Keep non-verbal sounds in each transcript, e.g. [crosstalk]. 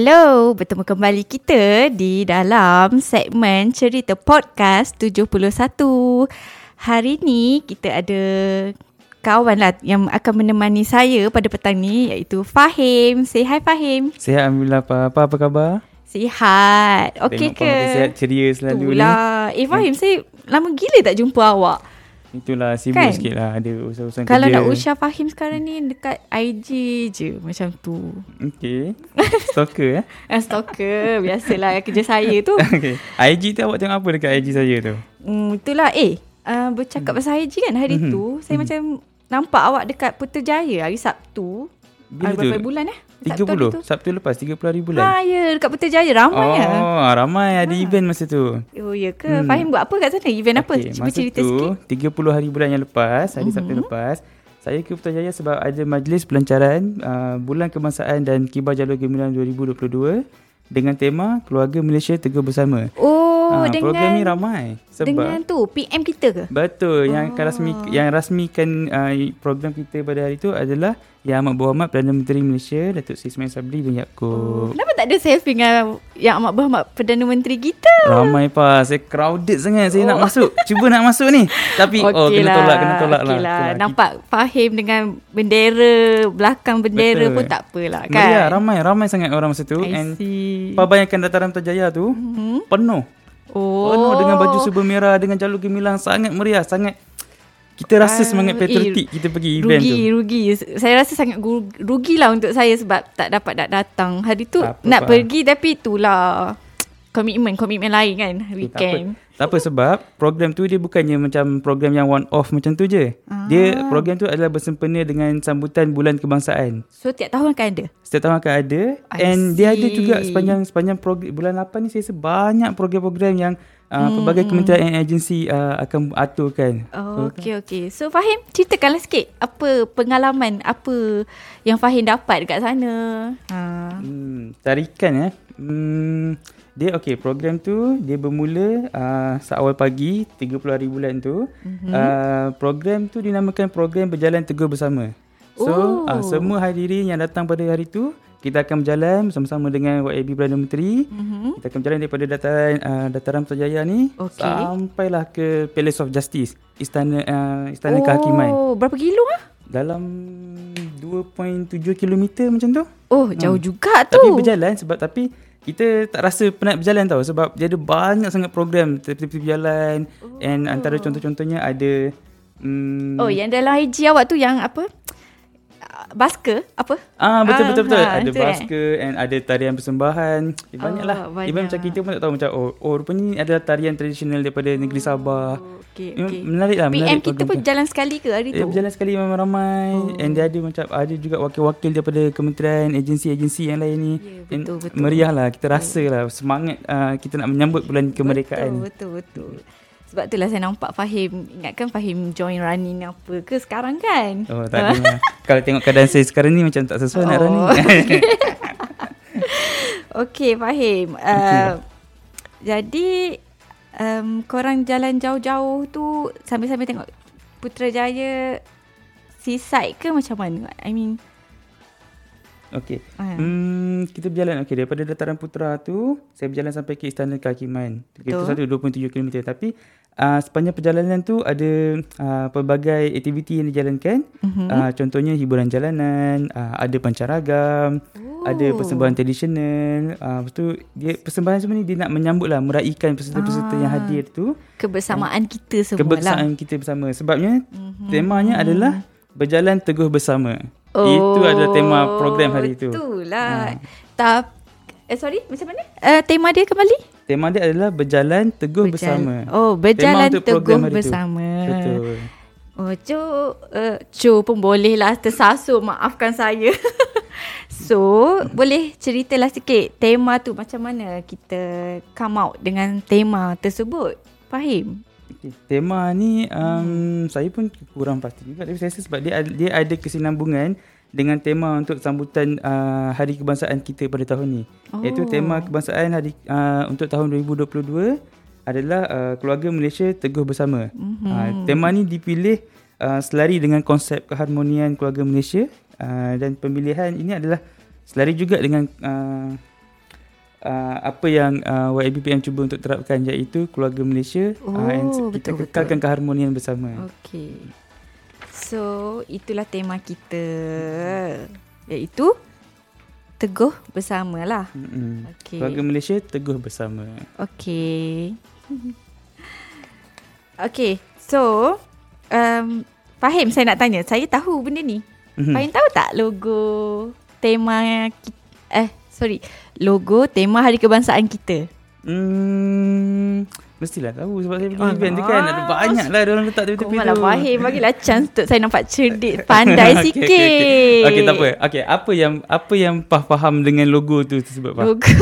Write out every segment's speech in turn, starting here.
Hello. Bertemu kembali kita di dalam segmen cerita podcast 71. Hari ni kita ada kawan lah yang akan menemani saya pada petang ni iaitu Fahim. Say hi Fahim. Sihat Alhamdulillah apa, apa, apa khabar? Sihat. Okey Tengok ke? Puan sihat ceria selalu ni Itulah. Eh Fahim, saya lama gila tak jumpa awak. Itulah sibuk Kan? sikit lah Ada urusan-urusan Kalau kerja nak usah Fahim sekarang ni dekat IG je macam tu. Okay Stalker eh [laughs] Ah, Stalker. Biasalah kerja saya tu. [laughs] Okay IG tu awak tengok apa dekat IG saya tu? Hmm, itulah eh uh, bercakap pasal haji kan hari Mhm. tu saya macam nampak awak dekat Putrajaya hari Sabtu. Bila Ah, berapa tu? bulan eh? Sabtu hari 30 Sabtu lepas 30 hari bulan Ha ya dekat Putrajaya ramai Oh ya. ramai ada event masa tu Oh ya ke? Hmm. Fahim buat apa kat sana? Event apa? Okay, Cuba masa cerita tu, sikit. 30 hari bulan yang lepas Hari Sabtu Mhm. lepas Saya ke Putrajaya sebab ada majlis pelancaran uh, Bulan Kebangsaan dan Kibar Jalur Gemilang 2022 Dengan tema Keluarga Malaysia Teguh Bersama Oh Ah, Program ni dengan ramai Sebab dengan tu PM kita ke? Betul yang akan Oh. rasmi yang rasmikan uh, program kita pada hari itu adalah Yang Amat Berhormat Perdana Menteri Malaysia Datuk Seri Ismail Sabri bin Oh. Yaakob. Kenapa tak ada selfie dengan yang amat berhormat Perdana Menteri kita? Ramai pa, saya crowded sangat saya nak Oh. masuk. Cuba nak masuk ni. Tapi oh Okey kena tolak kena tolak okey lah. lah. Lah. Nampak Fahim dengan bendera belakang bendera Betul. pun tak apalah kan. Meriah, ramai ramai sangat orang masa tu I and see. Pak bayangkan dataran Putrajaya tu Hmm. penuh. Oh. Penuh dengan baju serba merah dengan jalur gemilang sangat meriah, sangat kita rasa Ah, semangat eh, patriotik kita pergi event rugi, tu. Rugi, Saya rasa sangat rugi lah untuk saya sebab tak dapat nak datang. Hari tu Tak apa, nak Pak. pergi tapi itulah komitmen, komitmen lain kan Eh, weekend. Tak apa sebab program tu dia bukannya macam program yang one off macam tu je. Ah. Dia program tu adalah bersempena dengan sambutan bulan kebangsaan. So tiap tahun akan ada. Setiap tahun akan ada I and dia ada see. juga sepanjang sepanjang program, bulan 8 ni saya rasa banyak program-program yang uh, pelbagai kementerian dan agensi uh, akan aturkan. Oh, okey okey. So Fahim, ceritakanlah sikit apa pengalaman apa yang Fahim dapat dekat sana. Ha. Hmm, tarikan eh. Hmm, dia okey program tu dia bermula uh, seawal pagi 30 hari bulan tu. Mm-hmm. Uh, program tu dinamakan program berjalan teguh bersama. So Oh. uh, semua hadirin yang datang pada hari tu kita akan berjalan bersama-sama dengan YAB Perdana Menteri. Mhm. Kita akan berjalan daripada dataran uh, dataran Putrajaya ni Okey. sampailah ke Palace of Justice, istana uh, istana kehakiman. Oh, berapa kilo ah? Dalam 2.7 km macam tu. Oh, jauh juga tu. Hmm. Tapi berjalan sebab tapi kita tak rasa penat berjalan tau sebab dia ada banyak sangat program tepi-tepi jalan oh. and antara contoh-contohnya ada hmm, Oh, yang dalam IG awak tu yang apa? Basker apa? Ah betul betul betul. ha, ada eh? basker and ada tarian persembahan. Eh, banyak lah. Oh, banyak. Even macam kita pun tak tahu macam oh, oh rupanya ni adalah tarian tradisional daripada negeri Sabah. Oh, okey Memang okey. Menarik lah PM menarik kita pun jalan sekali ke hari Eh, tu? berjalan sekali memang ramai oh. and dia ada macam ada juga wakil-wakil daripada kementerian agensi-agensi yang lain ni. And betul, betul. Meriah lah kita rasa lah semangat uh, kita nak menyambut bulan kemerdekaan. Betul, betul, betul. Sebab itulah saya nampak Fahim. Ingatkan Fahim join running apa ke sekarang kan? Oh tak ada lah. [laughs] Kalau tengok keadaan saya sekarang ni macam tak sesuai nak Oh. running. [laughs] Okey, Fahim. Uh, jadi, um, korang jalan jauh-jauh tu sambil-sambil tengok Putrajaya seaside ke macam mana? I mean, Okey. Ah. Hmm, kita berjalan okey daripada dataran Putra tu saya berjalan sampai ke Istana Kehakiman. Itu satu 27 km tapi uh, sepanjang perjalanan tu ada uh, pelbagai aktiviti yang dijalankan. Mhm. Uh, contohnya hiburan jalanan, uh, ada pancaragam, Oh. ada persembahan tradisional. Uh, lepas tu dia persembahan semua ni dia nak menyambut lah meraihkan peserta-peserta yang Ah. hadir tu kebersamaan kita semua lah. kebersamaan kita bersama. Sebabnya Mhm. temanya adalah berjalan teguh bersama. Oh, Itu adalah tema program hari itu. Betul lah. Tap, eh sorry, macam mana? Uh, tema dia kembali? Tema dia adalah berjalan teguh Berjalan- bersama. Oh, berjalan Tema teguh bersama. Betul. Oh, Cu, uh, Cu pun boleh lah tersasul. Maafkan saya. [laughs] so, boleh ceritalah sikit tema tu macam mana kita come out dengan tema tersebut. Fahim? Okay. Tema ni um, saya pun kurang pasti juga tapi saya rasa sebab dia dia ada kesinambungan dengan tema untuk sambutan uh, Hari Kebangsaan kita pada tahun ni. Oh. Oh. Iaitu tema kebangsaan hari uh, untuk tahun 2022 adalah uh, keluarga Malaysia teguh bersama. Mm-hmm. Uh, tema ni dipilih uh, selari dengan konsep keharmonian keluarga Malaysia uh, dan pemilihan ini adalah selari juga dengan uh, uh, apa yang uh, YABPM cuba untuk terapkan iaitu keluarga Malaysia Oh, uh, and kita betul, kekalkan betul. keharmonian bersama. Okey. So, itulah tema kita. Iaitu teguh bersama lah. Mm-mm. Okey. Keluarga Malaysia teguh bersama. Okey. [laughs] Okey. So, um, Fahim saya nak tanya. Saya tahu benda ni. Mhm. Fahim tahu tak logo tema eh sorry, logo tema Hari Kebangsaan kita? Hmm, mestilah tahu sebab saya pergi Alah. event tu kan ada banyak lah dia orang letak Kau tepi-tepi malah tu. Fahim bagilah chance untuk saya nampak cerdik, pandai [laughs] Okey, sikit. okey, okey. Okey, tak apa. Okey, apa yang apa yang Pah faham dengan logo tu sebab Pah? Logo [laughs]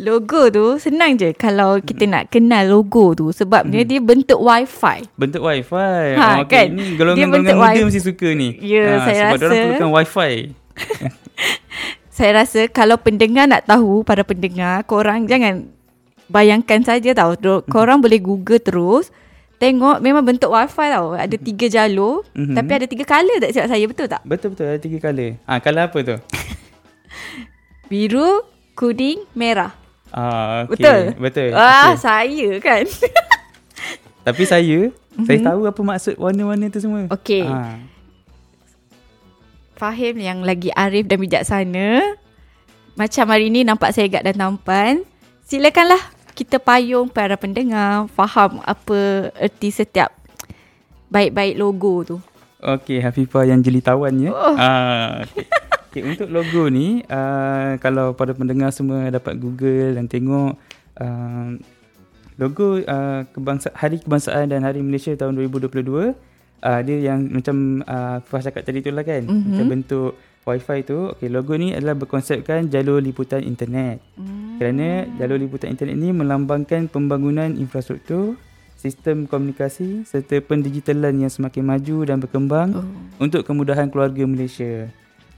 Logo tu senang je kalau kita nak kenal logo tu sebabnya dia bentuk wifi. Bentuk wifi. Ha, Oh, okey. kan? Ni Dia golongan-golongan muda wi- mesti suka ni. Ya, Ha, saya sebab rasa- orang perlukan wifi. [laughs] Saya rasa kalau pendengar nak tahu para pendengar, korang jangan bayangkan saja tau. Do- Korang boleh google terus. Tengok memang bentuk wifi tau. Ada tiga jalur. Mhm. Tapi ada tiga colour tak silap saya. Betul tak? Betul-betul ada tiga colour. Ah, colour apa tu? [laughs] Biru, kuning, merah. Ah, okay. Betul? Betul. Ah, Okay. saya kan. [laughs] Tapi saya, saya tahu apa maksud warna-warna tu semua. Okey. Ah. Fahim yang lagi arif dan bijaksana. Macam hari ni nampak saya agak dan tampan. Silakanlah kita payung para pendengar faham apa erti setiap baik-baik logo tu. Okey, Hafifah yang jelitawan ya. Oh. Ah, okay. okay, untuk logo ni, uh, kalau pada pendengar semua dapat Google dan tengok uh, logo uh, kebangsa Hari Kebangsaan dan Hari Malaysia tahun 2022, uh, dia yang macam uh, Fah cakap tadi tu lah kan, Mhm. mm-hmm. macam bentuk wifi tu. Okey, logo ni adalah berkonsepkan jalur liputan internet. Hmm. Kerana jalur liputan internet ini melambangkan pembangunan infrastruktur, sistem komunikasi serta pendigitalan yang semakin maju dan berkembang Oh. untuk kemudahan keluarga Malaysia.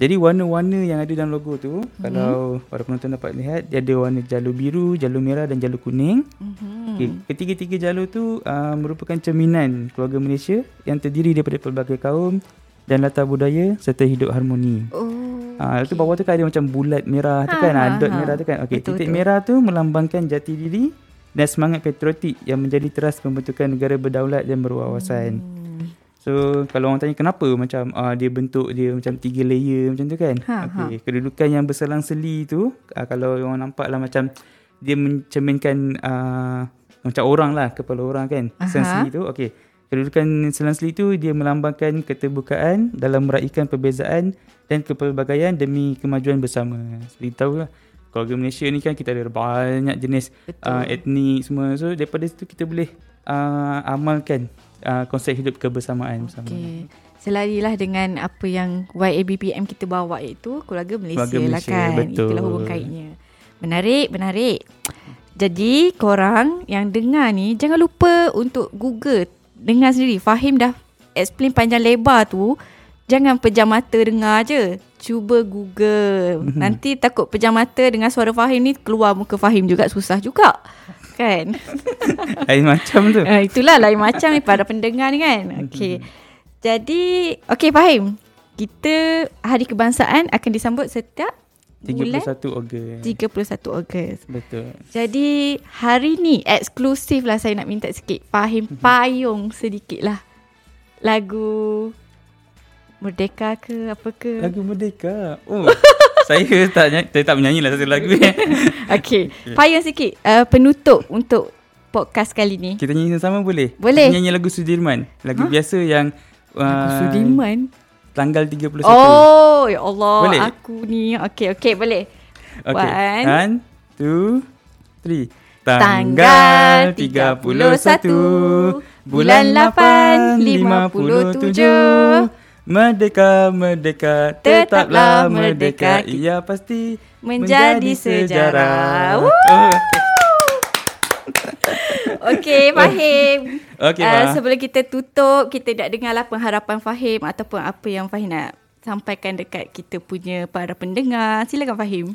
Jadi warna-warna yang ada dalam logo tu, hmm. kalau para penonton dapat lihat, dia ada warna jalur biru, jalur merah dan jalur kuning. Mhm. Okay, ketiga-tiga jalur tu uh, merupakan cerminan keluarga Malaysia yang terdiri daripada pelbagai kaum dan latar budaya serta hidup harmoni. Oh. Ah, okay. tu bawah tu kan ada macam bulat merah tu Ha, kan, ha, ha, dot ha. merah tu kan. Okey, Betul, titik betul. merah tu melambangkan jati diri dan semangat patriotik yang menjadi teras pembentukan negara berdaulat dan berwawasan. Hmm. So, kalau orang tanya kenapa macam ah, dia bentuk dia macam tiga layer macam tu kan. Ha, Okey, kedudukan yang berselang-seli tu ah, kalau orang nampak lah macam dia mencerminkan ah, macam orang lah, kepala orang kan. Aha. Selang-seli tu. Okey. Kedudukan selang-seli tu dia melambangkan keterbukaan dalam meraihkan perbezaan dan kepelbagaian demi kemajuan bersama. Seperti tahu lah, keluarga Malaysia ni kan kita ada banyak jenis Betul. uh, etnik semua. So daripada situ kita boleh uh, amalkan uh, konsep hidup kebersamaan bersama. Okay. Selarilah dengan apa yang YABPM kita bawa iaitu keluarga Malaysia, Keluarga lah Malaysia, kan. betul. Itulah hubung kaitnya. Menarik, menarik. Jadi korang yang dengar ni jangan lupa untuk Google. Dengar sendiri. Fahim dah explain panjang lebar tu. Jangan pejam mata dengar je. Cuba Google. [laughs] Nanti takut pejam mata dengan suara Fahim ni keluar muka Fahim juga susah juga. Kan? [laughs] Lain macam tu. Uh, itulah lain macam ni pada pendengar ni kan. [laughs] Okey. Jadi, okey Fahim. Kita Hari Kebangsaan akan disambut setiap 31 bulan Ogos. 31 Ogos. Betul. Jadi, hari ni eksklusif lah saya nak minta sikit. Fahim payung sedikit lah. Lagu Merdeka ke apa ke? Lagu Merdeka. Oh. [laughs] saya tak nyanyi, saya tak menyanyi lah satu lagu ni. [laughs] Okey. Payung sikit. Uh, penutup untuk podcast kali ni. Kita nyanyi sama boleh? Boleh. Kita nyanyi lagu Sudirman. Lagu Ha? biasa yang Lagu uh, Sudirman. tanggal 31. Oh, ya Allah. Boleh? Aku ni. Okey, okey, boleh. Okay. One. One, two, three. Tanggal 31 Bulan 8 57 Merdeka, merdeka, Tetaplah merdeka. merdeka. Ia pasti Menjadi sejarah. Woo! Oh, [laughs] okay. Okey, Fahim. [laughs] Okey, uh, Fah. sebelum kita tutup, kita nak dengarlah pengharapan Fahim ataupun apa yang Fahim nak sampaikan dekat kita punya para pendengar. Silakan Fahim.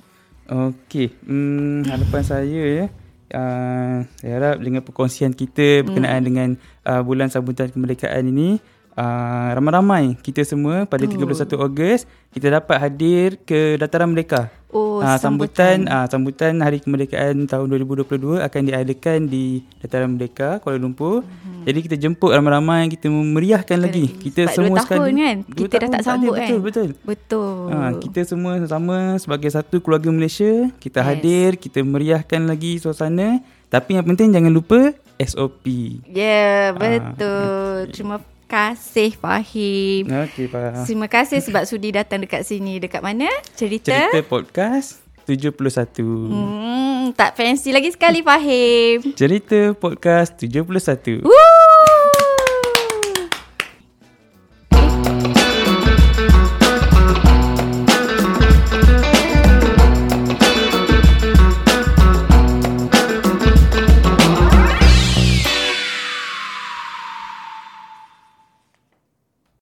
Okey, hmm, harapan saya ya. Uh, saya harap dengan perkongsian kita berkenaan dengan uh, bulan sambutan kemerdekaan ini uh, ramai-ramai kita semua pada 31 Ogos kita dapat hadir ke Dataran Merdeka. Oh, Ah, sambutan. sambutan ah, sambutan Hari Kemerdekaan tahun 2022 akan diadakan di Dataran Merdeka Kuala Lumpur. Mm-hmm. Jadi kita jemput ramai-ramai kita meriahkan lagi. Kita Sebab semua tahun sekali kan, kita dah tak ada, sambut kan? Betul betul. Betul. Ha, kita semua sama sebagai satu keluarga Malaysia, kita Yes. hadir, kita meriahkan lagi suasana. Tapi yang penting jangan lupa SOP. Ya, yeah, Ah, betul. Terima kasih Fahim. Okey, Pak. Terima kasih sebab sudi datang dekat sini. Dekat mana? Cerita? Cerita podcast 71. Hmm, tak fancy lagi sekali Fahim. Cerita podcast 71. Woo!